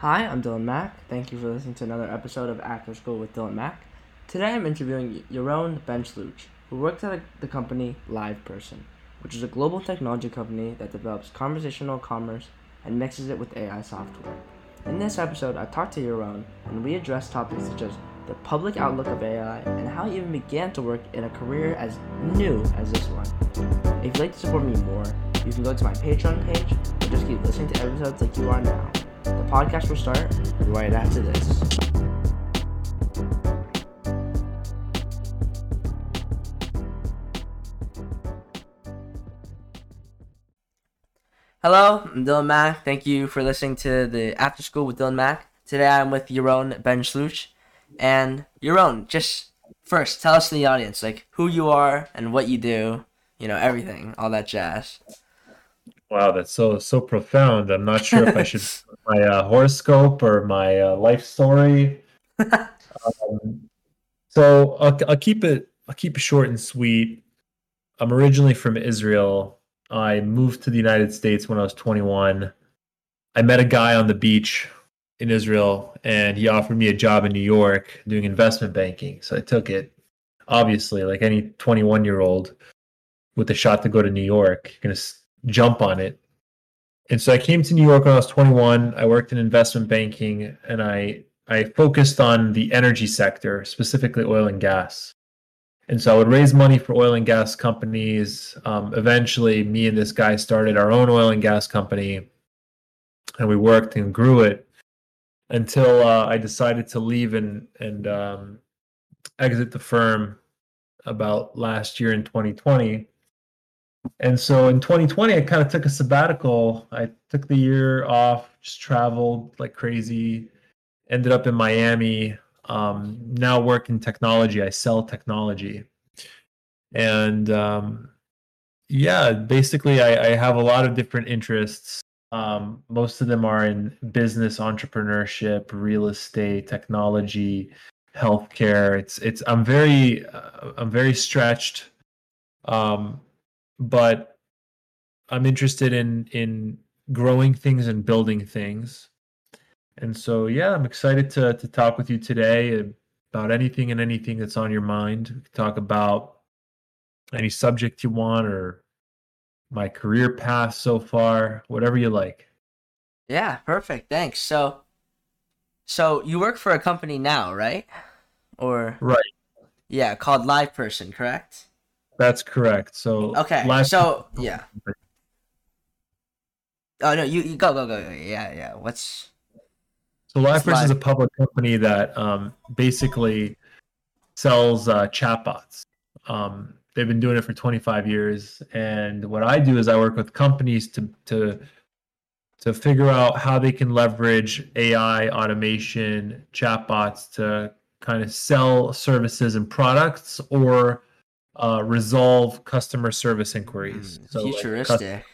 Hi, I'm Dylan Mack. Thank you for listening to another episode of After School with Dylan Mack. Today I'm interviewing Yaron Benchluch, who works at the company LivePerson, which is a global technology company that develops conversational commerce and mixes it with AI software. In this episode, I talked to Yaron and we addressed topics such as the public outlook of AI and how he even began to work in a career as new as this one. If you'd like to support me more, you can go to my Patreon page or just keep listening to episodes like you are now. The podcast will start right after this. Hello, I'm Dylan Mack. Thank you for listening to the After School with Dylan Mack. Today I'm with Yaron Ben Benchluch. And Yaron, just first, tell us to the audience, like, who you are and what you do, you know, everything, all that jazz. Wow, that's so so profound. I'm not sure if I should my uh, horoscope or my uh, life story. um, so I'll, I'll keep it I'll keep it short and sweet. I'm originally from Israel. I moved to the United States when I was 21. I met a guy on the beach in Israel, and he offered me a job in New York doing investment banking. So I took it. Obviously, like any 21 year old with a shot to go to New York, you're gonna jump on it. And so I came to New York when I was 21. I worked in investment banking and I I focused on the energy sector, specifically oil and gas. And so I would raise money for oil and gas companies. Um, eventually, me and this guy started our own oil and gas company, and we worked and grew it until uh, I decided to leave and and um, exit the firm about last year in 2020 and so in 2020 i kind of took a sabbatical. I took the year off just traveled like crazy ended up in miami. Um, now work in technology. I sell technology. And um, yeah basically I, I, have a lot of different interests. Um, most of them are in business entrepreneurship real estate technology healthcare. It's it's i'm very uh, i'm very stretched. Um, but I'm interested in in growing things and building things. And so yeah, I'm excited to to talk with you today about anything and anything that's on your mind. We can talk about any subject you want or my career path so far, whatever you like. Yeah, perfect. Thanks. So so you work for a company now, right? Or Right. Yeah, called LivePerson, correct? That's correct. So okay. Last so yeah. Oh no, you, you go go go yeah yeah. What's so LivePerson is a public company that um, basically sells uh, chatbots. Um, they've been doing it for 25 years, and what I do is I work with companies to to to figure out how they can leverage AI automation chatbots to kind of sell services and products or uh, resolve customer service inquiries. Mm, so futuristic. Like,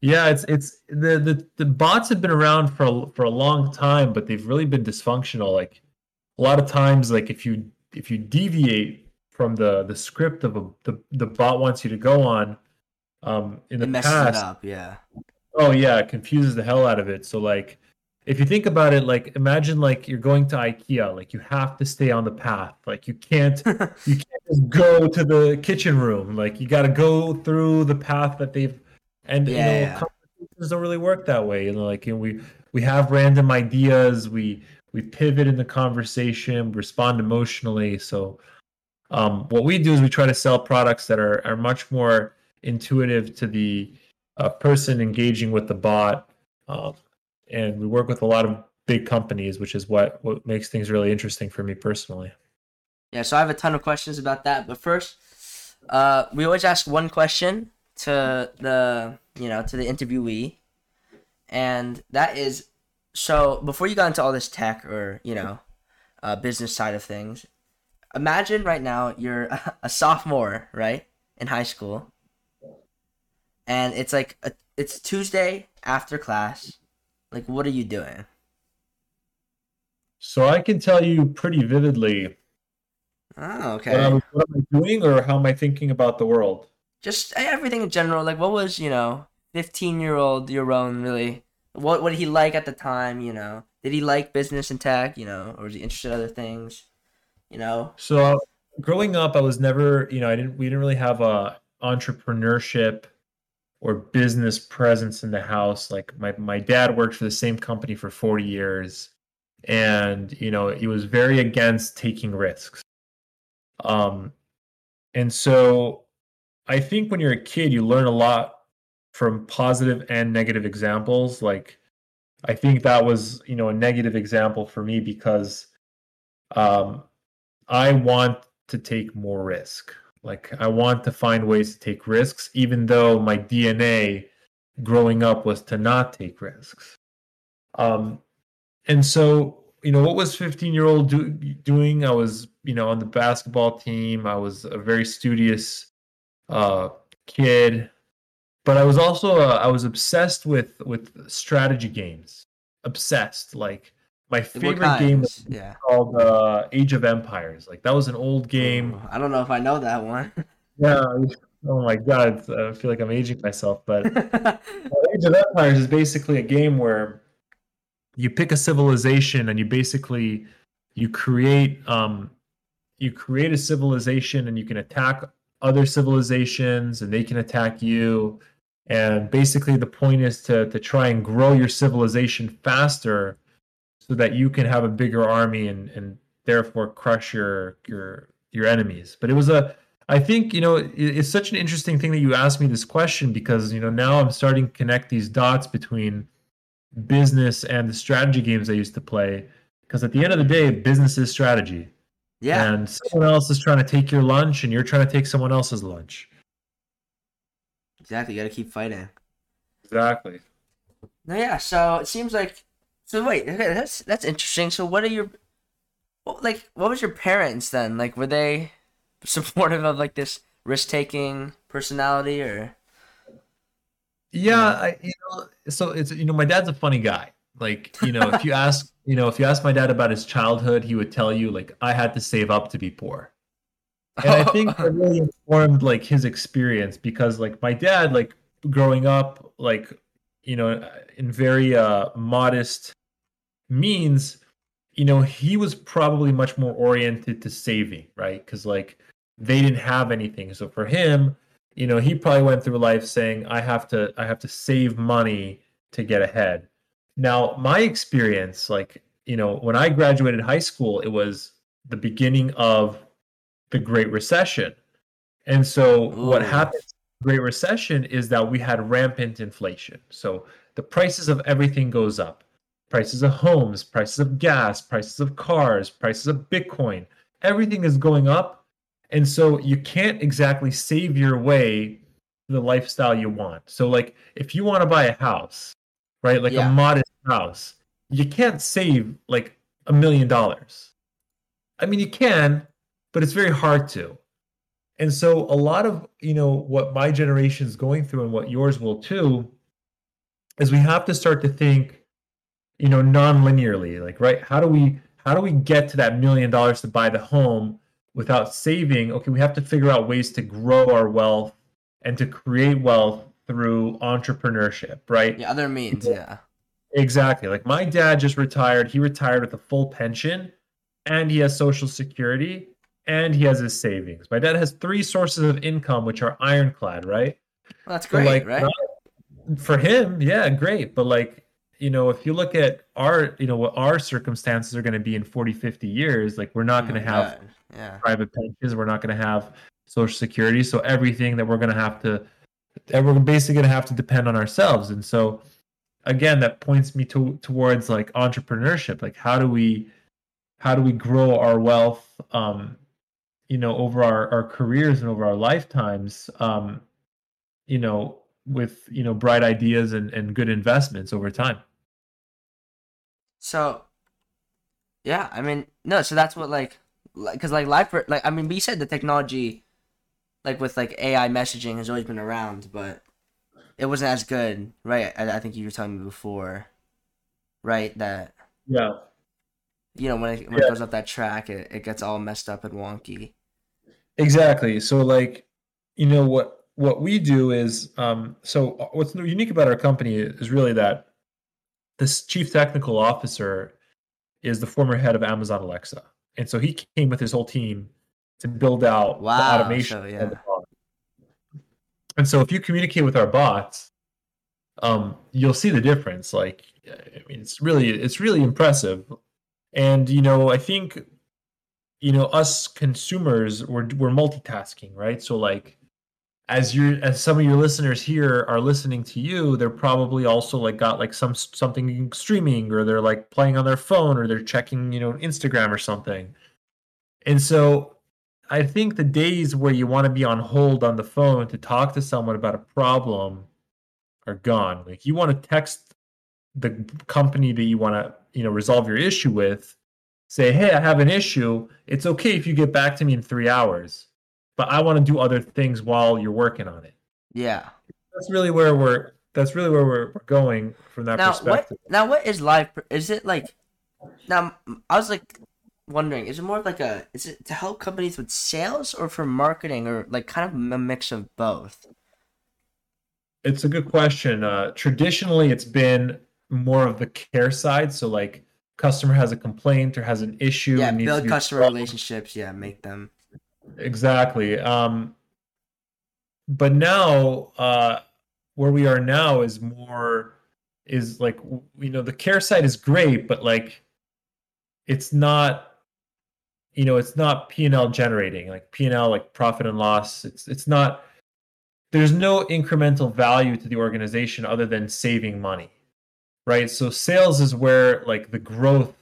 yeah, it's it's the, the the bots have been around for a, for a long time, but they've really been dysfunctional. Like a lot of times, like if you if you deviate from the the script of a the, the bot wants you to go on, um, in the it past, up, yeah. Oh yeah, it confuses the hell out of it. So like if you think about it like imagine like you're going to ikea like you have to stay on the path like you can't you can't just go to the kitchen room like you got to go through the path that they've and yeah, you know yeah. conversations don't really work that way you know like and we we have random ideas we we pivot in the conversation respond emotionally so um, what we do is we try to sell products that are are much more intuitive to the uh, person engaging with the bot um, and we work with a lot of big companies, which is what what makes things really interesting for me personally. Yeah, so I have a ton of questions about that, but first, uh, we always ask one question to the you know to the interviewee, and that is so before you got into all this tech or you know uh, business side of things, imagine right now you're a sophomore right in high school, and it's like a, it's Tuesday after class like, what are you doing? So I can tell you pretty vividly. Oh, okay. What, am, what am I doing, or how am I thinking about the world? Just eh, everything in general. Like, what was you know, fifteen-year-old Yaron really what what did he like at the time? You know, did he like business and tech? You know, or was he interested in other things? You know. So growing up, I was never, you know, I didn't. We didn't really have a entrepreneurship or business presence in the house. Like my my dad worked for the same company for forty years, and you know he was very against taking risks. Um, and so I think when you're a kid, you learn a lot from positive and negative examples. Like, I think that was, you know, a negative example for me because um, I want to take more risk. Like, I want to find ways to take risks, even though my DNA growing up was to not take risks. Um, and so, you know, what was 15 year old do, doing? I was, you know, on the basketball team. I was a very studious uh, kid but I was also uh, I was obsessed with with strategy games. Obsessed, like my favorite game was yeah. called uh, Age of Empires. Like that was an old game. I don't know if I know that one. yeah. Oh my god, I feel like I'm aging myself. But Age of Empires is basically a game where you pick a civilization and you basically you create um you create a civilization and you can attack other civilizations and they can attack you and basically, the point is to to try and grow your civilization faster, so that you can have a bigger army and and therefore crush your your your enemies. But it was a I think you know it, it's such an interesting thing that you asked me this question because you know now I'm starting to connect these dots between business and the strategy games I used to play. Because at the end of the day, business is strategy. Yeah. And someone else is trying to take your lunch, and you're trying to take someone else's lunch. Exactly. You got to keep fighting. Exactly. No, yeah. So it seems like. So wait, okay, that's that's interesting. So what are your, what, like, what was your parents then? Like, were they supportive of like this risk taking personality or? Yeah, I, you know, so it's you know, my dad's a funny guy. Like, you know, if you ask, you know, if you ask my dad about his childhood, he would tell you like I had to save up to be poor and I think that really informed like his experience because like my dad like growing up like you know in very uh modest means you know he was probably much more oriented to saving right because like they didn't have anything so for him you know he probably went through life saying i have to i have to save money to get ahead now my experience like you know when i graduated high school it was the beginning of the Great Recession. And so Ooh. what happens Great Recession is that we had rampant inflation. So the prices of everything goes up. Prices of homes, prices of gas, prices of cars, prices of Bitcoin, everything is going up. And so you can't exactly save your way to the lifestyle you want. So like if you want to buy a house, right? Like yeah. a modest house, you can't save like a million dollars. I mean, you can, but it's very hard to. And so a lot of, you know, what my generation is going through and what yours will too is we have to start to think, you know, non-linearly. Like, right, how do we how do we get to that million dollars to buy the home without saving? Okay, we have to figure out ways to grow our wealth and to create wealth through entrepreneurship, right? Yeah, other means, yeah. Exactly. Like my dad just retired. He retired with a full pension and he has social security and he has his savings. My dad has three sources of income, which are ironclad, right? Well, that's great, like, right? For him, yeah, great. But like, you know, if you look at our, you know, what our circumstances are going to be in 40, 50 years, like we're not oh going to have yeah. private pensions. We're not going to have social security. So everything that we're going to have to, we're basically going to have to depend on ourselves. And so, again, that points me to towards like entrepreneurship. Like, how do we, how do we grow our wealth? Um, you know over our, our careers and over our lifetimes um you know with you know bright ideas and, and good investments over time so yeah i mean no so that's what like like, because like life like i mean we said the technology like with like ai messaging has always been around but it wasn't as good right i, I think you were telling me before right that yeah you know when it, when yeah. it goes up that track it, it gets all messed up and wonky Exactly. So like, you know what what we do is um so what's unique about our company is really that this chief technical officer is the former head of Amazon Alexa, and so he came with his whole team to build out Wow, the automation. so, yeah. the. And so if you communicate with our bots, um, you'll see the difference. Like, I mean, it's really it's really impressive. And you know, I think you know us consumers we're we're multitasking, right? So like as you as some of your listeners here are listening to you they're probably also like got like some something streaming or they're like playing on their phone or they're checking you know instagram or something. And so i think the days where you want to be on hold on the phone to talk to someone about a problem are gone. Like you want to text the company that you want to you know resolve your issue with say hey i have an issue. It's okay if you get back to me in three hours but I want to do other things while you're working on it. Yeah. That's really where we're. That's really where we're, we're going from that Now what? perspective. Now what is live? Is it like? Now I was like wondering, is it more of like a? Is it to help companies with sales or for marketing or like kind of a mix of both? It's a good question. Uh, traditionally, it's been more of the care side. So, like, customer has a complaint or has an issue. Yeah, and needs to build customer relationships. Yeah, make them. Exactly. Um, but now, uh, where we are now is more is like you know the care side is great, but like it's not you know it's not P and L generating like P and L like profit and loss. It's it's not. There's no incremental value to the organization other than saving money, right? So sales is where like the growth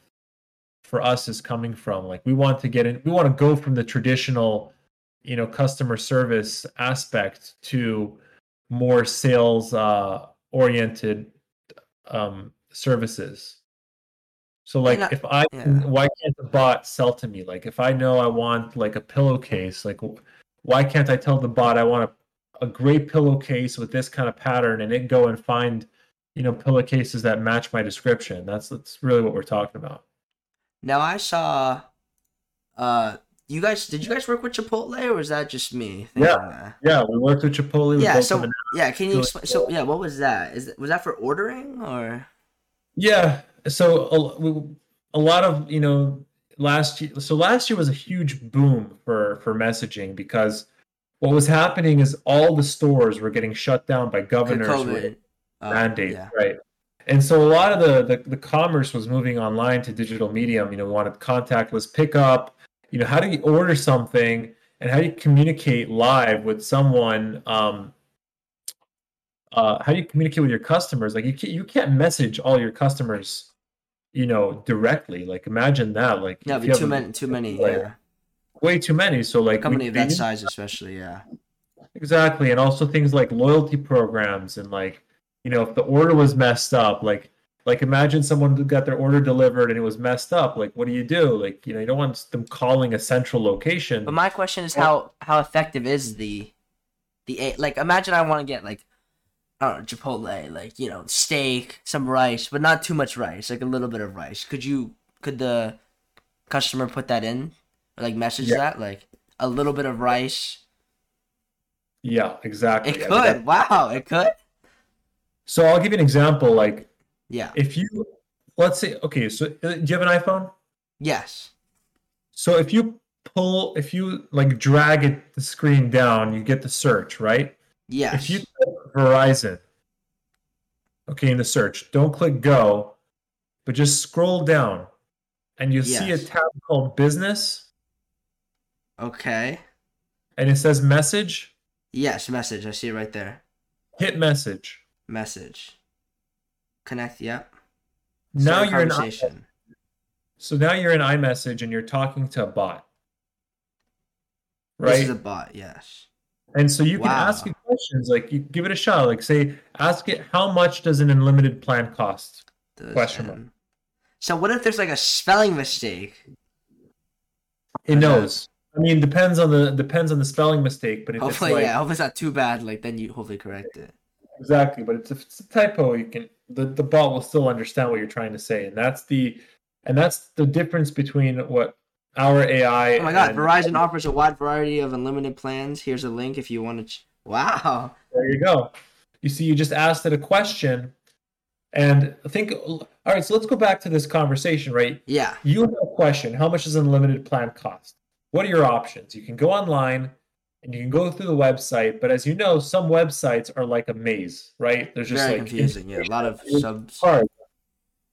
for us is coming from. Like we want to get in, we want to go from the traditional, you know, customer service aspect to more sales uh, oriented um, services. So like I- if I yeah. why can't the bot sell to me? Like if I know I want like a pillowcase, like why can't I tell the bot I want a, a great pillowcase with this kind of pattern and it go and find, you know, pillowcases that match my description? That's that's really what we're talking about. Now I saw. Uh, you guys did you guys work with Chipotle or was that just me? Yeah. that? Yeah, we worked with Chipotle. Yeah. So yeah, can you explain? So yeah, what was that? Is was that for ordering or? yeah, so a, a lot of you know last year. So last year was a huge boom for for messaging because what was happening is all the stores were getting shut down by governors. Uh, mandates, yeah. right? And so a lot of the, the the commerce was moving online to digital medium. You know, we wanted contactless pickup. You know, how do you order something and how do you communicate live with someone? Um, uh, how do you communicate with your customers? Like you can't, you can't message all your customers, you know, directly. Like imagine that. Like Yeah, but you have too many, too many. like, Yeah, way too many. So like company we of that size, especially. Yeah. Exactly, and also things like loyalty programs and like you know if the order was messed up, like like imagine someone got their order delivered and it was messed up. Like what do you do? Like you know you don't want them calling a central location. But my question is how how effective is the the a- like? Imagine I want to get like I don't know Chipotle, like you know steak, some rice, but not too much rice, like a little bit of rice. Could you could the customer put that in, or like message Yeah. that like a little bit of rice? yeah, exactly. It could. but that- Wow, it could. So I'll give you an example. Like Yeah. if you let's say okay, so uh, do you have an iPhone? Yes. So if you pull, if you like drag it the screen down, you get the search right. Yes. If you type Verizon, okay, in the search, don't click go, but just scroll down and you see a tab called business Okay. and it says message, Yes. Message. I see it right there. hit message. Message. Connect. Yep. Now Start you're in so now you're in iMessage and you're talking to a bot. Right. This is a bot. Yes. and so you can Wow. ask it questions like you give it a shot, like say, ask it how much does an unlimited plan cost? Does Question mark. So what if there's like a spelling mistake? It knows. I mean, depends on the depends on the spelling mistake, but if Hopefully, it's like yeah. Hopefully it's not too bad. Like then you hopefully correct it. Exactly, but it's, if it's a typo, you can the, the bot will still understand what you're trying to say, and that's the and that's the difference between what our AI. Oh my god! and- Verizon offers a wide variety of unlimited plans. Here's a link if you want to. Ch- wow. There you go. You see, you just asked it a question, And I think, all right, so let's go back to this conversation, right? Yeah. You have a question How much does an unlimited plan cost? What are your options? You can go online and you can go through the website, but as you know, some websites are like a maze, right? There's just very like confusing. Yeah, a lot of subs. Hard.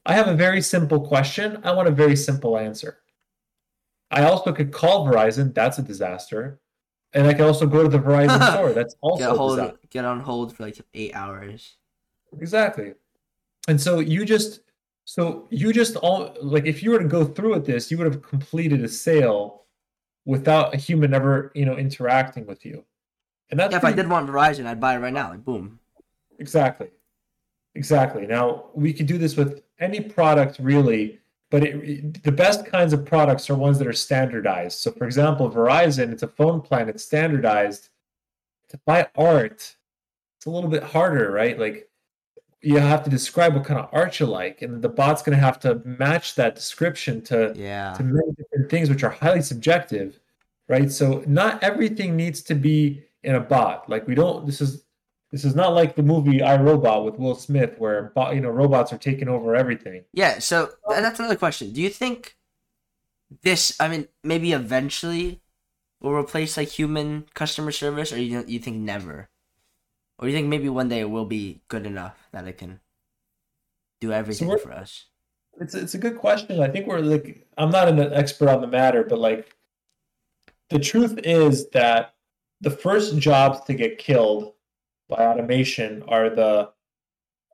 I have a very simple question. I want a very simple answer. I also could call Verizon. That's a disaster. And I can also go to the Verizon store. That's also get, hold, get on hold for like eight hours. Exactly. And so you just so you just all like if you were to go through with this, you would have completed a sale without a human ever, you know, interacting with you. And that's yeah, pretty... if I did want Verizon, I'd buy it right now, like boom. Exactly. Exactly. Now we could do this with any product really, but it, the best kinds of products are ones that are standardized. So for example, Verizon, it's a phone plan, it's standardized. To buy art, it's a little bit harder, right? Like you have to describe what kind of art you like, and the bot's going to have to match that description to yeah to many different things, which are highly subjective, right? So not everything needs to be in a bot. Like we don't. This is this is not like the movie I Robot with Will Smith, where you know robots are taking over everything. Yeah. So that's another question. Do you think this? I mean, maybe eventually will replace like human customer service, or you you think never? Or do you think maybe one day it will be good enough that it can do everything so for us? It's it's a good question. I think we're like I'm not an expert on the matter, but like the truth is that the first jobs to get killed by automation are the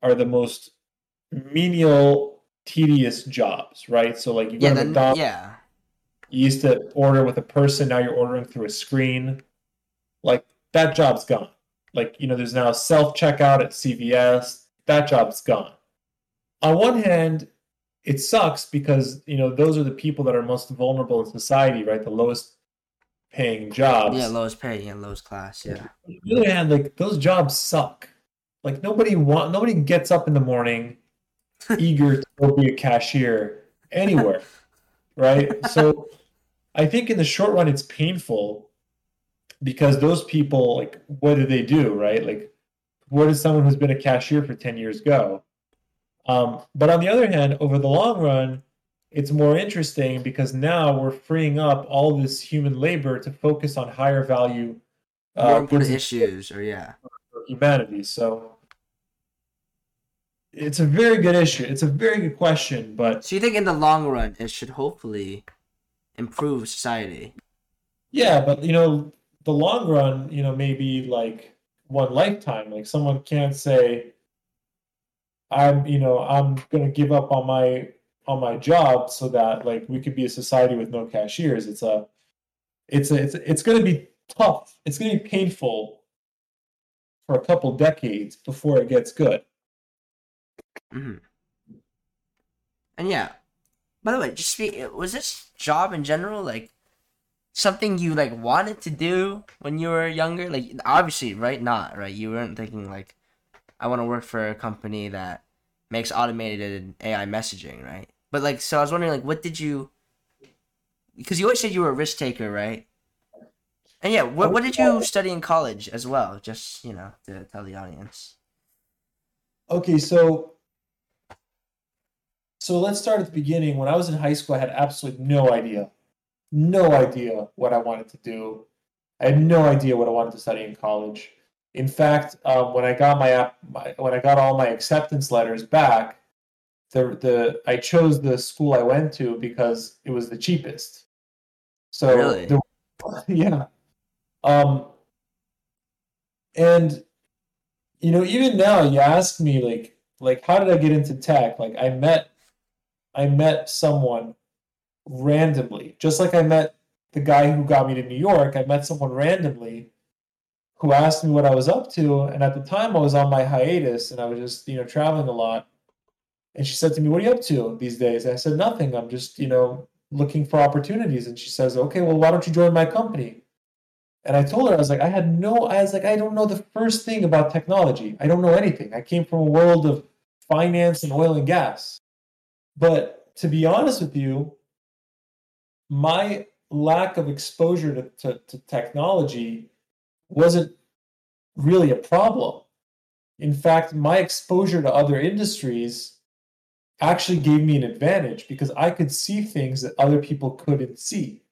are the most menial, tedious jobs, right? So like you yeah, then, McDonald's, yeah. You used to order with a person, now you're ordering through a screen. Like that job's gone like you know there's now self checkout at cvs that job's gone. On one hand it sucks because you know those are the people that are most vulnerable in society right? The lowest paying jobs. Yeah lowest paying and lowest class yeah. On the other hand like those jobs suck. Like nobody want nobody gets up in the morning eager to go be a cashier anywhere right? So i think in the short run it's painful because those people like what do they do right? Like where does someone who's been a cashier for 10 years go? Um, but on the other hand over the long run it's more interesting because now we're freeing up all this human labor to focus on higher value uh, important issues or yeah. humanity. So it's a very good issue. It's a very good question but so you think in the long run it should hopefully improve society? Yeah but you know the long run, you know, maybe like one lifetime. Like someone can't say, I'm, you know, I'm gonna give up on my on my job so that like we could be a society with no cashiers. It's a it's a, it's it's gonna be tough. It's gonna be painful for a couple decades before it gets good. Mm-hmm. And yeah, by the way, just speak. Was this job in general like something you like wanted to do when you were younger? Like obviously, right? Not right. You weren't thinking like, I want to work for a company that makes automated AI messaging, right? But like, so I was wondering, like, what did you? Because you always said you were a risk taker, right? And yeah, what what did you study in college as well? Just you know, to tell the audience. Okay, so so let's start at the beginning. When I was in high school, I had absolutely no idea no idea what I wanted to do. I had no idea what I wanted to study in college. In fact, um, when I got my, my when I got all my acceptance letters back, the the I chose the school I went to because it was the cheapest. So really? the, yeah. Um, and you know, even now, you ask me like like how did I get into tech? Like I met I met someone randomly. Just like I met the guy who got me to New York, I met someone randomly who asked me what I was up to. And at the time, I was on my hiatus and I was just, you know, traveling a lot. And she said to me, What are you up to these days? And I said, Nothing. I'm just, you know, looking for opportunities. And she says, Okay, well, why don't you join my company? And I told her, I was like, I had no, I was like, I don't know the first thing about technology. I don't know anything. I came from a world of finance and oil and gas. But to be honest with you, my lack of exposure to, to, to technology wasn't really a problem. In fact, my exposure to other industries actually gave me an advantage because I could see things that other people couldn't see.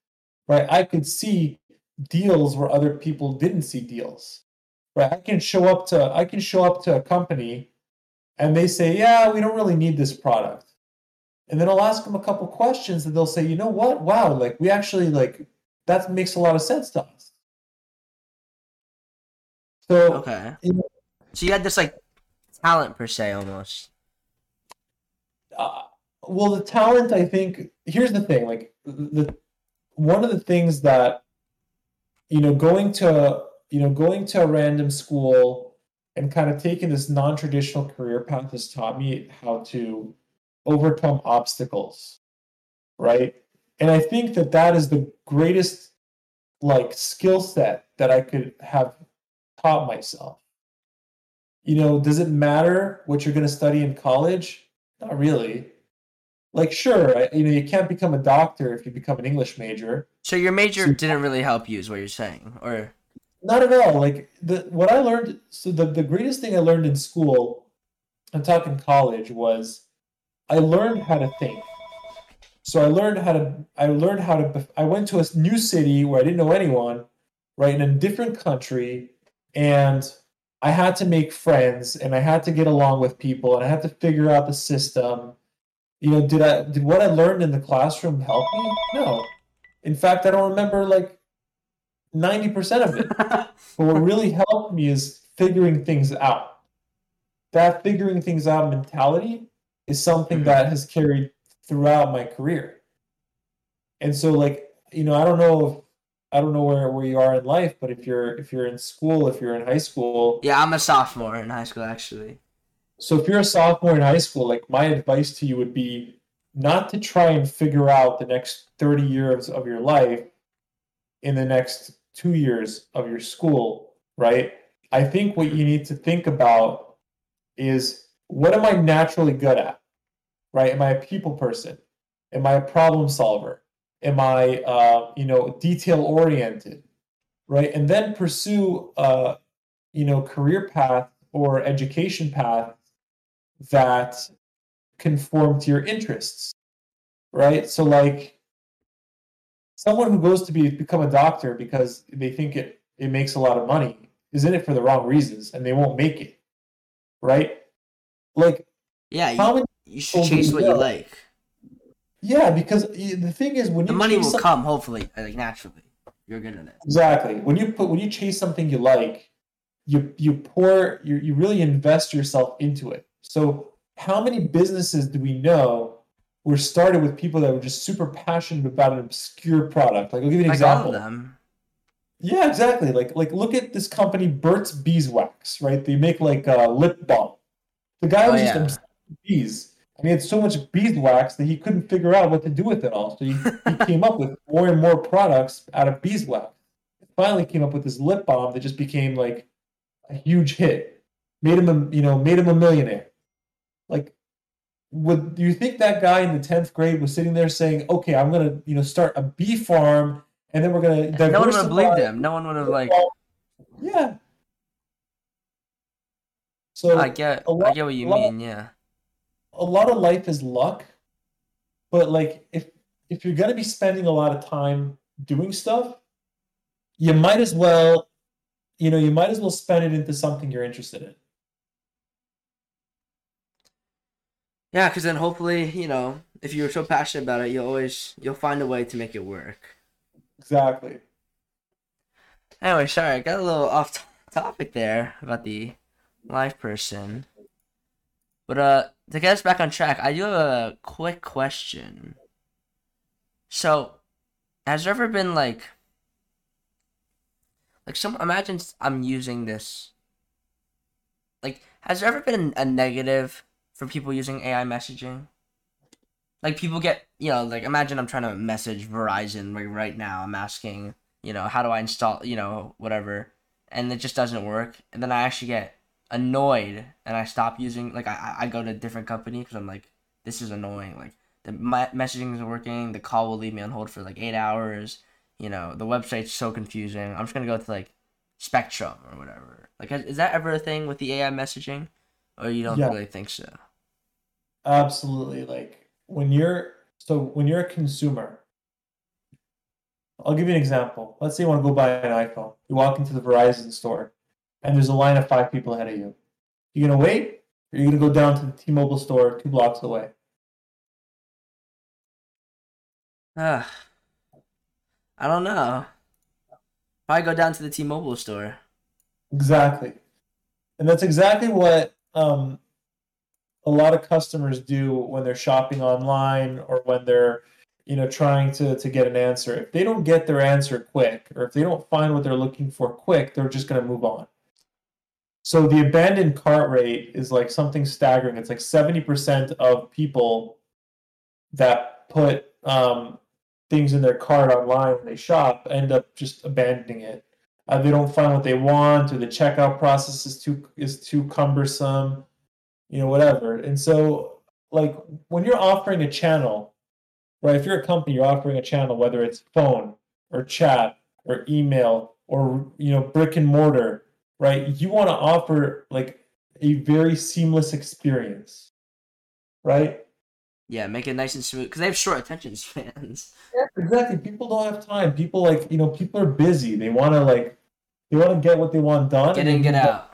Right? I could see deals where other people didn't see deals. Right? I can show up to I can show up to a company and they say, "Yeah, we don't really need this product." And then I'll ask them a couple questions and they'll say, "You know what? Wow, like we actually like that makes a lot of sense to us." So Okay. you know, So you had this like talent per se almost. uh, well the talent i think here's the thing like the one of the things that you know going to you know going to a random school and kind of taking this non-traditional career path has taught me how to overcome obstacles right and i think that that is the greatest like skill set that i could have taught myself you know does it matter what you're going to study in college not really. Like, sure, I- you know, you can't become a doctor if you become an English major. So your major So- didn't really help you, is what you're saying, or Not at all. Like the what I learned. So the the greatest thing I learned in school, I'm talking college, was I learned how to think. So I learned how to. I learned how to. I went to a new city where I didn't know anyone, right, in a different country, and I had to make friends, and I had to get along with people, and I had to figure out the system. You know, did I did what I learned in the classroom help me? No. In fact, I don't remember like ninety percent of it. But what really helped me is figuring things out. That figuring things out mentality is something Mhm. that has carried throughout my career. And so like, you know, I don't know if I don't know where, where you are in life, but if you're if you're in school, if you're in high school, yeah, I'm a sophomore in high school actually. so if you're a sophomore in high school, like my advice to you would be not to try and figure out the next 30 years of your life in the next 2 years of your school, right? I think what you need to think about is what am I naturally good at? Right? Am I a people person? Am I a problem solver? Am I uh, you know, detail oriented? Right? And then pursue uh, you know, career path or education path that conform to your interests right so like someone who goes to be become a doctor because they think it it makes a lot of money is in it for the wrong reasons and they won't make it right like Yeah, you, you should chase what you like. yeah because the thing is when The you money will come, hopefully, like naturally. You're good at it. Exactly. When you put when you chase something you like, you you pour you you really invest yourself into it. So how many businesses do we know were started with people that were just super passionate about an obscure product? Like I'll give you an Like example. them. Yeah, exactly. Like like look at this company Burt's Beeswax, right? They make like uh, lip balm. The guy Oh, was just yeah. obsessed with bees. And he had so much beeswax that he couldn't figure out what to do with it all. So he, he came up with more and more products out of beeswax. Finally came up with this lip balm that just became like a huge hit. Made him a you know, made him a millionaire. Like would do you think that guy in the 10th grade was sitting there saying, Okay, I'm gonna, you know, start a bee farm and then we're gonna No one would have believed him. No one would have like. yeah. So I get. lot- I get what you lot- mean. Yeah. a lot of life is luck, but like if if you're gonna be spending a lot of time doing stuff, you might as well, you know, you might as well spend it into something you're interested in. Yeah, because then hopefully, you know, if you're so passionate about it, you'll always you'll find a way to make it work. Exactly. Anyway, sorry, I got a little off t- topic there about the LivePerson. But uh, to get us back on track, I do have a quick question. So, has there ever been like, like some? Imagine I'm using this. Like, has there ever been a negative for people using AI messaging? Like people get, you know, like imagine I'm trying to message Verizon like right now. I'm asking, you know, how do I install, you know, whatever, and it just doesn't work. And then I actually get annoyed and I stop using. Like I, I go to a different company because I'm like, this is annoying. Like the me- messaging isn't working. The call will leave me on hold for like eight hours. You know, the website's so confusing. I'm just gonna go to like spectrum or whatever. Like, is that ever a thing with the AI messaging, or you don't Yeah. really think so? Absolutely. Like when you're so when you're a consumer, I'll give you an example. Let's say you want to go buy an iPhone. You walk into the Verizon store and there's a line of five people ahead of you. You gonna wait? Or you gonna go down to the T-Mobile store two blocks away? Ugh. I don't know. Probably go down to the T-Mobile store. Exactly. And that's exactly what um, a lot of customers do when they're shopping online or when they're you know trying to, to get an answer. If they don't get their answer quick or if they don't find what they're looking for quick, they're just going to move on. So the abandoned cart rate is like something staggering. It's like 70% of people that put um, things in their cart online when they shop end up just abandoning it uh, they don't find what they want or the checkout process is too is too cumbersome you know whatever and so like when you're offering a channel right if you're a company you're offering a channel whether it's phone or chat or email or you know brick and mortar right you want to offer like a very seamless experience right Yeah, make it nice and smooth because they have short attention spans. Yeah, exactly people don't have time people like you know people are busy they want to like they want to get what they want done Get in, get out.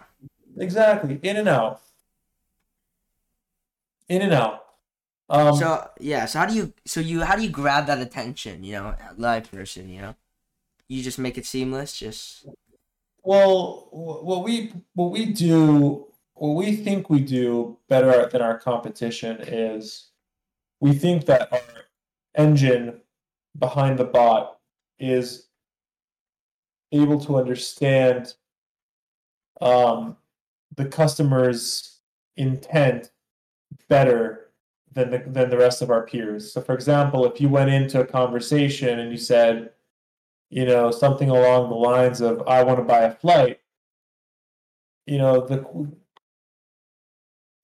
Exactly. In and out. In and out. Um, so yeah, so how do you so you how do you grab that attention? You know, LivePerson. You know, you just make it seamless. Just well, what we what we do, what we think we do better than our competition is, we think that our engine behind the bot is able to understand um, the customer's intent better than the, than the rest of our peers. So, for example, if you went into a conversation and you said, you know, something along the lines of, I want to buy a flight, you know, the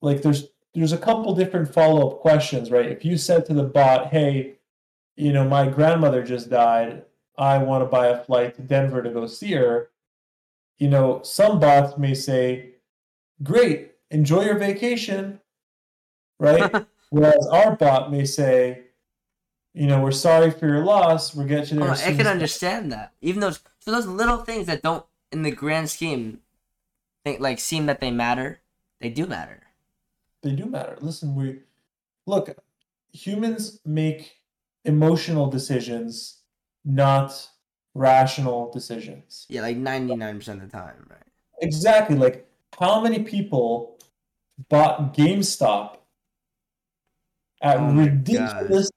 like there's there's a couple different follow-up questions, right? If you said to the bot, hey, you know, my grandmother just died, I want to buy a flight to Denver to go see her, you know, some bots may say, great, enjoy your vacation, right? Whereas our bot may say, you know, we're sorry for your loss. We'll get you there. oh, I can understand that. Even those so those little things that don't in the grand scheme, think like seem that they matter. They do matter. They do matter. Listen, we look. Humans make emotional decisions, not rational decisions. Yeah, like ninety nine percent of the time, right? Exactly. Like how many people bought GameStop at Oh ridiculous,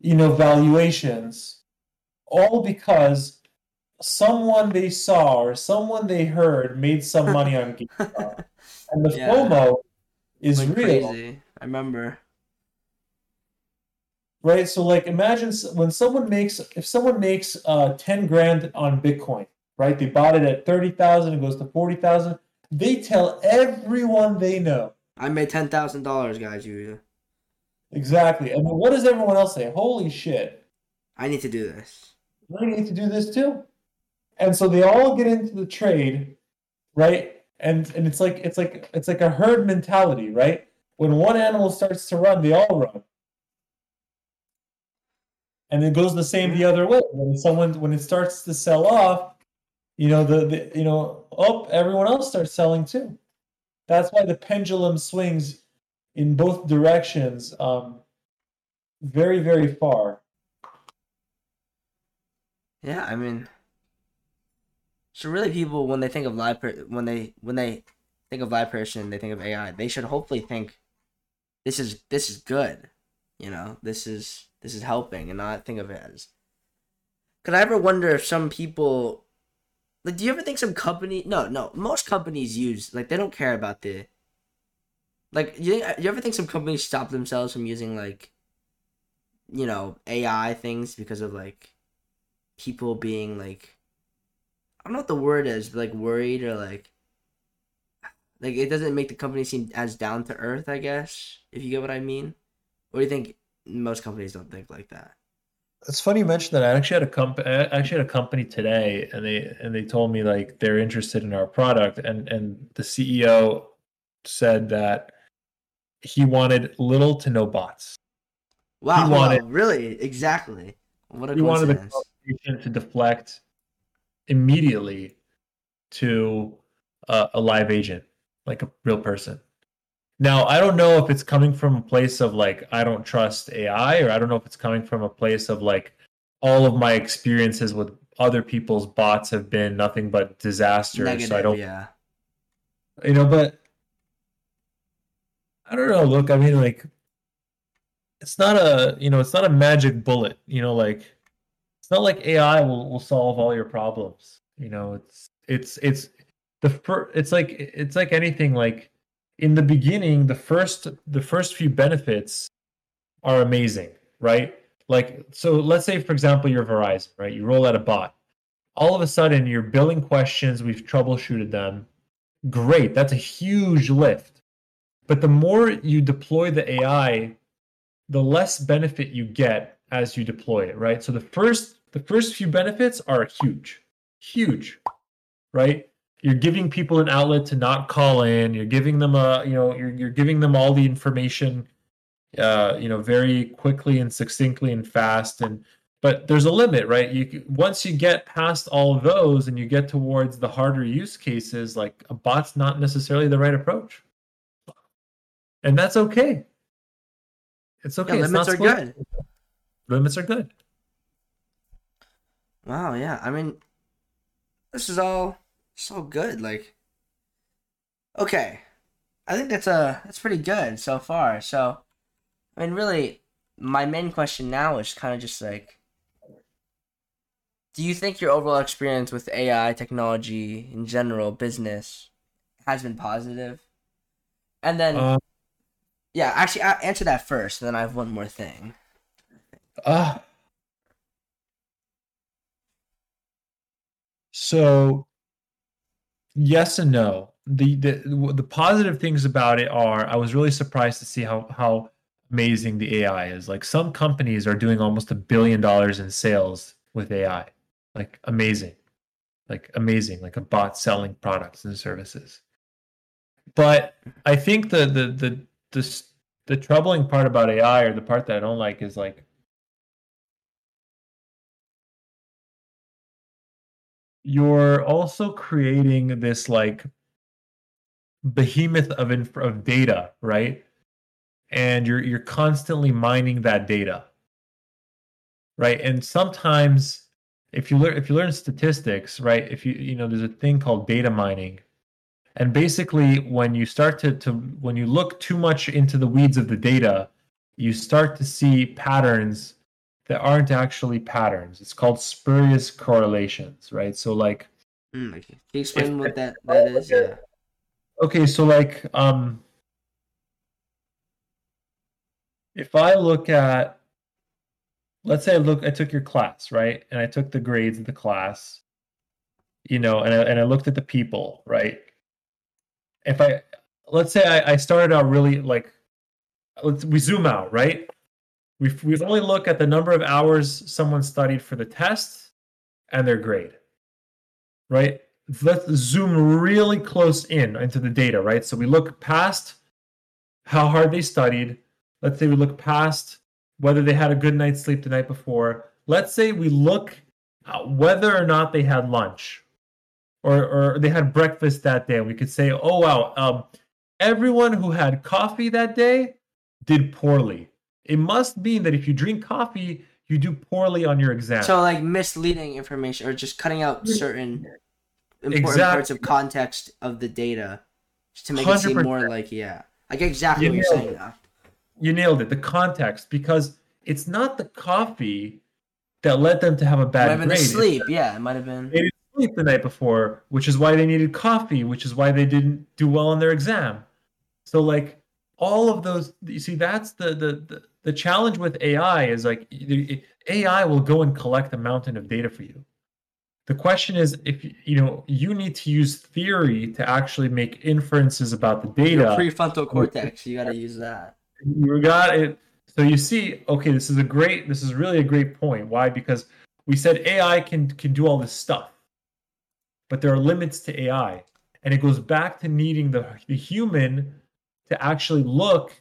you know, valuations, all because someone they saw or someone they heard made some money on GameStop, and the Yeah. FOMO is Went real. crazy. I remember. right so like imagine when someone makes if someone makes uh 10 grand on bitcoin right they bought it at 30000 it goes to 40000 they tell everyone they know I made ten thousand dollars, guys. You, exactly. And what does everyone else say? Holy shit. I need to do this. I need to do this too. And so they all get into the trade right? And and it's like it's like it's like a herd mentality right? When one animal starts to run they all run. And it goes the same the other way. When someone when it starts to sell off you know the, the you know oh everyone else starts selling too. That's why the pendulum swings in both directions um very very far Yeah, I mean, so really, people when they think of live per- when they when they think of LivePerson, they think of AI. They should hopefully think, this is this is good, you know, this is this is helping, and not think of it as. Could I ever wonder if some people, like, do you ever think some company? No, no, most companies use like they don't care about the. Like you, you ever think some companies stop themselves from using like, you know, AI things because of like people being like I don't know what the word is, but like worried or like like it doesn't make the company seem as down to earth, I guess, if you get what I mean. Or do you think most companies don't think like that? it's funny you mentioned that. I actually had a company. I actually had a company today, and they and they told me like they're interested in our product, and and the CEO said that he wanted little to no bots. Wow! He wanted, wow, really? Exactly. What a he wanted the conversation to deflect immediately to uh, a live agent, like a real person. Now, I don't know if it's coming from a place of like I don't trust AI, or I don't know if it's coming from a place of like all of my experiences with other people's bots have been nothing but disaster. Negative, so I don't, yeah. You know, but I don't know. Look, I mean, like, it's not a you know, it's not a magic bullet. You know, like it's not like AI will will solve all your problems. You know, it's it's it's the first. It's like it's like anything. Like in the beginning, the first the first few benefits are amazing, right? Like so let's say for example you're Verizon, right? You roll out a bot. All of a sudden you're billing questions, we've troubleshooted them. Great, that's a huge lift. But the more you deploy the AI, the less benefit you get as you deploy it, right? So the first the first few benefits are huge. Huge. Right? you're giving people an outlet to not call in you're giving them a you know you're, you're giving them all the information uh, you know very quickly and succinctly and fast and but there's a limit right you once you get past all of those and you get towards the harder use cases like a bot's not necessarily the right approach and that's okay it's okay yeah, limits are good limits are good wow yeah i mean this is all so good. Like, okay, I think that's a uh, that's pretty good so far. So, I mean, really, my main question now is kind of just like, do you think your overall experience with AI technology in general, business, has been positive? And then, uh, yeah, actually, I'll answer that first, and then I have one more thing. Uh, so yes and no. The, the the positive things about it are I was really surprised to see how how amazing the AI is. Like some companies are doing almost a billion dollars in sales with AI. Like amazing. Like amazing, like a bot selling products and services. But I think the the the the, the troubling part about AI or the part that I don't like is like you're also creating this like behemoth of inf- of data, right? And you're you're constantly mining that data, right? And sometimes, if you learn if you learn statistics, right? If you you know, there's a thing called data mining, and basically, when you start to to when you look too much into the weeds of the data, you start to see patterns that aren't actually patterns. It's called spurious correlations, right? So like mm, okay. Can you explain if, what that, that is? Yeah. Okay, so like um if I look at let's say I look I took your class, right? And I took the grades of the class, you know, and I and I looked at the people, right? If I let's say I, I started out really like let's we zoom out, right? We've, we've only looked at the number of hours someone studied for the test and their grade, right? Let's zoom really close in into the data, right? So we look past how hard they studied. Let's say we look past whether they had a good night's sleep the night before. Let's say we look whether or not they had lunch or, or they had breakfast that day. We could say, oh, wow, um, everyone who had coffee that day did poorly it must mean that if you drink coffee, you do poorly on your exam. So like misleading information or just cutting out certain important exactly. parts of context of the data to make 100%. it seem more like yeah. I get exactly you what you're saying now. You nailed it. The context because it's not the coffee that led them to have a bad it might have grade. Been sleep, yeah, it might have been. Sleep the night before, which is why they needed coffee, which is why they didn't do well on their exam. So like all of those, you see, that's the the, the the challenge with AI is like AI will go and collect a mountain of data for you. The question is if you know you need to use theory to actually make inferences about the data. Your prefrontal cortex, you got to use that. You got it. So you see, okay, this is a great, this is really a great point. Why? Because we said AI can can do all this stuff, but there are limits to AI, and it goes back to needing the the human to actually look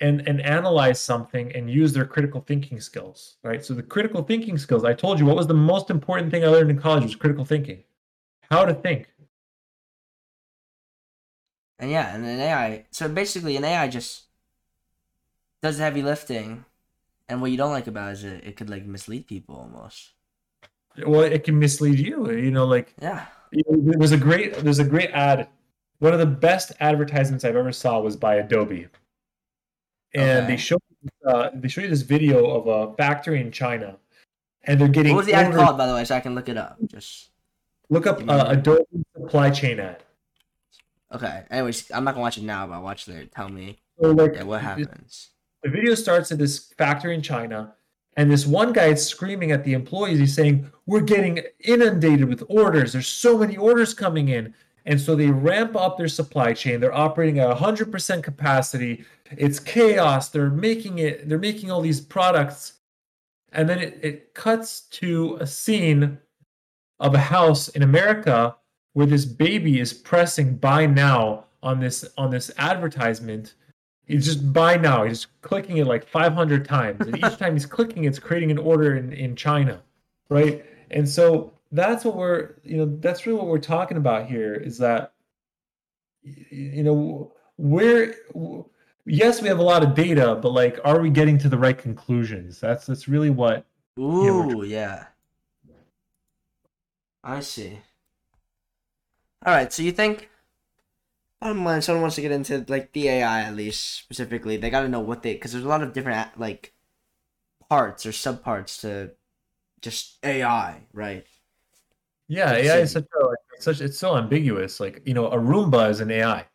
and and analyze something and use their critical thinking skills right? So the critical thinking skills i told you what was the most important thing i learned in college was critical thinking. How to think. And yeah and an ai so basically an ai just does heavy lifting and what you don't like about it is it, it could like mislead people almost well it can mislead you you know like yeah there's a great there's a great ad one of the best advertisements i've ever saw was by adobe and okay. they show uh, they show you this video of a factory in China, and they're getting. What was the ad called, by the way, so I can look it up? Just look up uh, Adobe supply chain ad. Okay. Anyways, I'm not gonna watch it now, but I'll watch it. Tell me. So like, yeah, what happens? The video starts at this factory in China, and this one guy is screaming at the employees. He's saying, "We're getting inundated with orders. There's so many orders coming in." And so they ramp up their supply chain. They're operating at 100% capacity. It's chaos. They're making it, they're making all these products. And then it, it cuts to a scene of a house in America where this baby is pressing buy now on this on this advertisement. He's just buy now. He's clicking it like 500 times. And each time he's clicking, it's creating an order in, in China. Right. And so that's what we're you know that's really what we're talking about here is that you know we're yes we have a lot of data but like are we getting to the right conclusions that's that's really what ooh you know, yeah i see all right so you think bottom line someone wants to get into like the ai at least specifically they got to know what they because there's a lot of different like parts or subparts to just ai right yeah, AI is such a like, such it's so ambiguous. Like you know, a Roomba is an AI.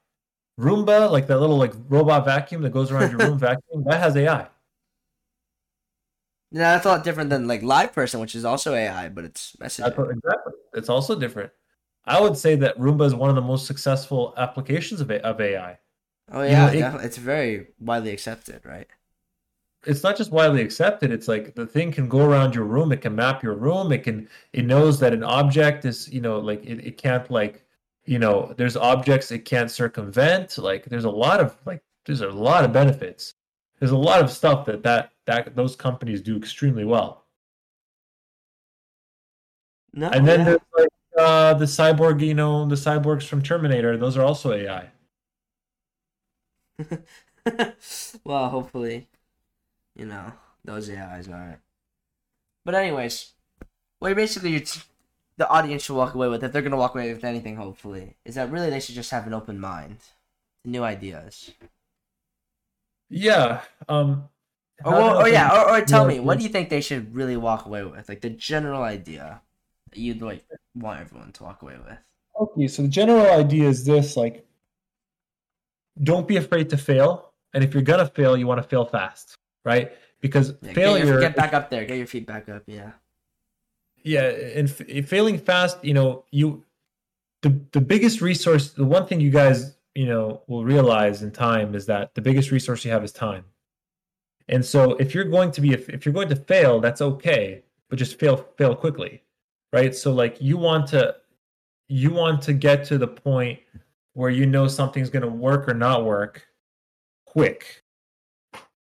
Roomba, like that little like robot vacuum that goes around your room vacuum, that has AI. Yeah, that's a lot different than like LivePerson, which is also AI, but it's messaging. Exactly, it's also different. I would say that Roomba is one of the most successful applications of, of AI. Oh yeah, you know, it, it's very widely accepted, right? it's not just widely accepted it's like the thing can go around your room it can map your room it can it knows that an object is you know like it, it can't like you know there's objects it can't circumvent like there's a lot of like there's a lot of benefits there's a lot of stuff that that that those companies do extremely well no, and then yeah. there's like uh the cyborg you know the cyborgs from terminator those are also ai well hopefully you know, those AIs aren't. But anyways, what basically the audience should walk away with, if they're gonna walk away with anything, hopefully, is that really they should just have an open mind to new ideas. Yeah. Um. Or, or, or yeah, or, or tell me, what do you think they should really walk away with? Like the general idea that you'd like want everyone to walk away with. Okay, so the general idea is this: like, don't be afraid to fail, and if you're gonna fail, you want to fail fast right? Because yeah, failure. Get, your, get, back up there. Get your feet back up. Yeah. Yeah, and f- failing fast, you know, you the the biggest resource, the one thing you guys, you know, will realize in time is that the biggest resource you have is time. And so, if you're going to be, if, if you're going to fail, that's okay, but just fail fail quickly, right? So, like, you want to you want to get to the point where you know something's going to work or not work quick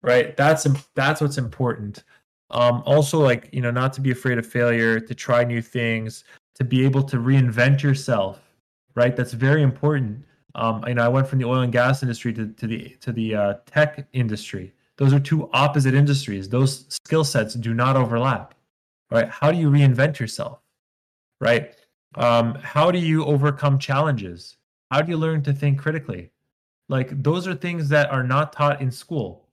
right? That's that's what's important. Um also like you know not to be afraid of failure to try new things to be able to reinvent yourself right? That's very important. Um you know i went from the oil and gas industry to, to the to the uh, tech industry. Those are two opposite industries. Those skill sets do not overlap right? How do you reinvent yourself right? Um how do you overcome challenges? How do you learn to think critically? Like those are things that are not taught in school.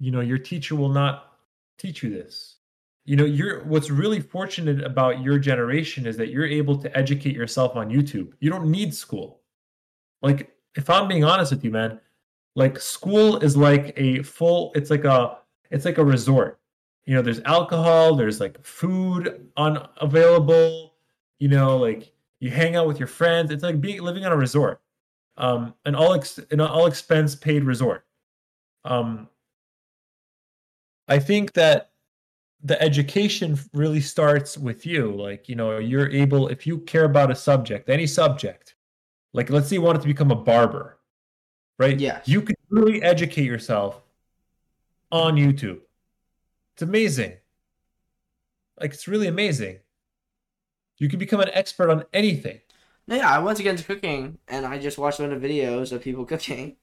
You know your teacher will not teach you this. You know you're what's really fortunate about your generation is that you're able to educate yourself on youtube. You don't need school. Like if i'm being honest with you man like school is like a full it's like a it's like a resort. You know there's alcohol there's like food unavailable you know like you hang out with your friends it's like being living on a resort um an all ex an all expense paid resort um I think that the education really starts with you. Like, you know, you're able, if you care about a subject, any subject, like let's say you wanted to become a barber, right? Yeah, You can really educate yourself on YouTube. It's amazing. Like, it's really amazing. You can become an expert on anything. Yeah, I went to get into cooking, and I just watched a one of videos of people cooking,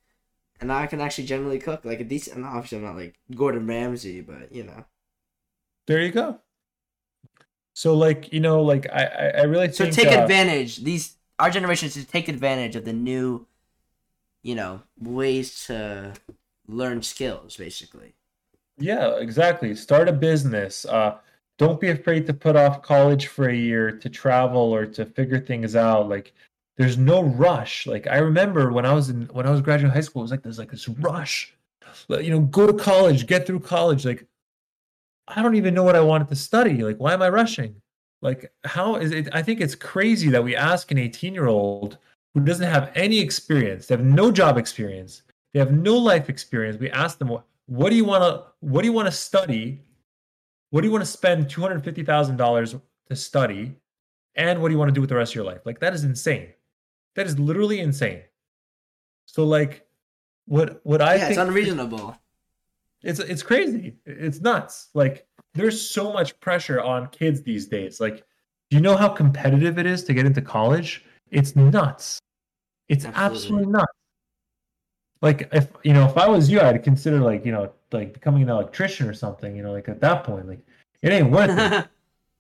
and now I can actually generally cook like a decent. Obviously, I'm not like Gordon Ramsay, but you know. There you go. So, like, you know, like I, I, I really So think. take uh, advantage. These our generation should take advantage of the new, you know, ways to learn skills. Basically. Yeah, exactly. Start a business. Uh, don't be afraid to put off college for a year to travel or to figure things out. Like, there's no rush. Like, I remember when I was in when I was graduating high school, it was like there's like this rush. You know, go to college, get through college. Like, I don't even know what I wanted to study. Like, why am I rushing? Like, how is it? I think it's crazy that we ask an 18 year old who doesn't have any experience, they have no job experience, they have no life experience. We ask them, what, what do you want to, what do you want to study? What do you want to spend $250,000 to study? And what do you want to do with the rest of your life? Like, that is insane. That is literally insane. So, like, what, what I yeah, think it's unreasonable. it's it's crazy. It's nuts. Like there's so much pressure on kids these days. Like, do you know how competitive it is to get into college? It's nuts. It's Absolutely. absolutely, nuts. Like if you know, if I was you, I'd consider like you know, like becoming an electrician or something. You know, like at that point, like it ain't worth it.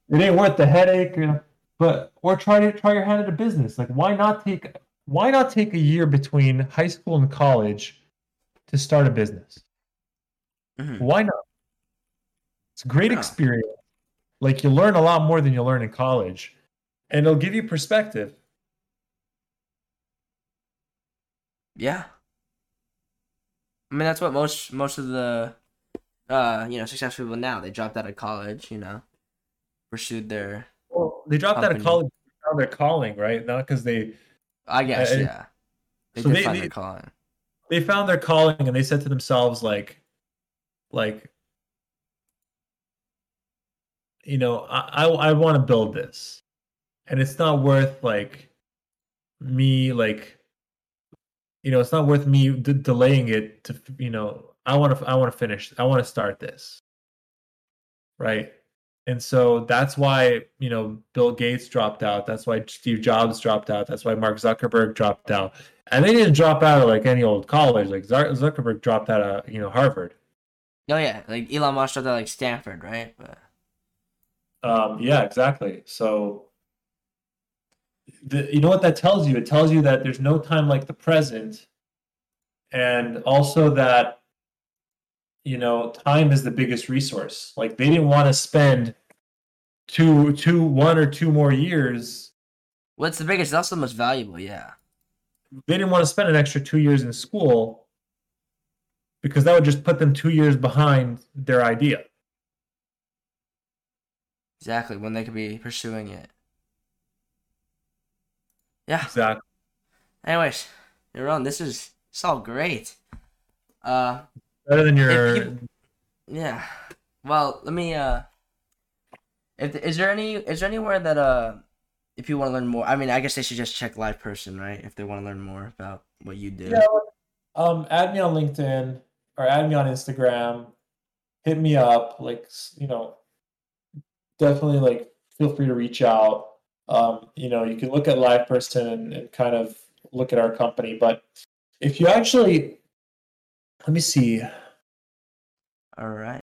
It ain't worth the headache. You know, but or try to try your hand at a business. Like why not take why not take a year between high school and college to start a business? Mhm. Why not? It's a great Yeah. experience. Like you learn a lot more than you learn in college, and it'll give you perspective. Yeah. I mean that's what most most of the uh you know successful people now they dropped out of college you know pursued their Well, they dropped out of Company. college, found their calling, right? Not because they I guess Uh, yeah they so they- they- their calling they found their calling, and they said to themselves, like, like, you know, I I, I want to build this, and it's not worth like me like you know it's not worth me d- delaying it to you know i want to i want to finish i want to start this. Right? And so that's why you know bill gates dropped out. That's why steve jobs dropped out. That's why mark zuckerberg dropped out. And they didn't drop out of like any old college. Like Zuck- zuckerberg dropped out of you know harvard. Oh yeah. Like Elon Musk dropped out like Stanford right? But Um, yeah, exactly. So, the, you know what that tells you? It tells you that there's no time like the present, and also that, you know, time is the biggest resource. Like they didn't want to spend two, two, one or two more years. what's the biggest that's the most valuable yeah They didn't want to spend an extra two years in school because that would just put them two years behind their idea. exactly when they could be pursuing it yeah Exactly. anyways Yaron, this is it's all great uh Better than your. you- Yeah. Well, let me. Uh, if is there any is there anywhere that uh, if you want to learn more, I mean, I guess they should just check LivePerson, right? If they want to learn more about what you do. Yeah, um, add me on LinkedIn or add me on Instagram. Hit me up, like you know, definitely like feel free to reach out. Um, you know, you can look at LivePerson and, and kind of look at our company, but if you actually, let me see. All right.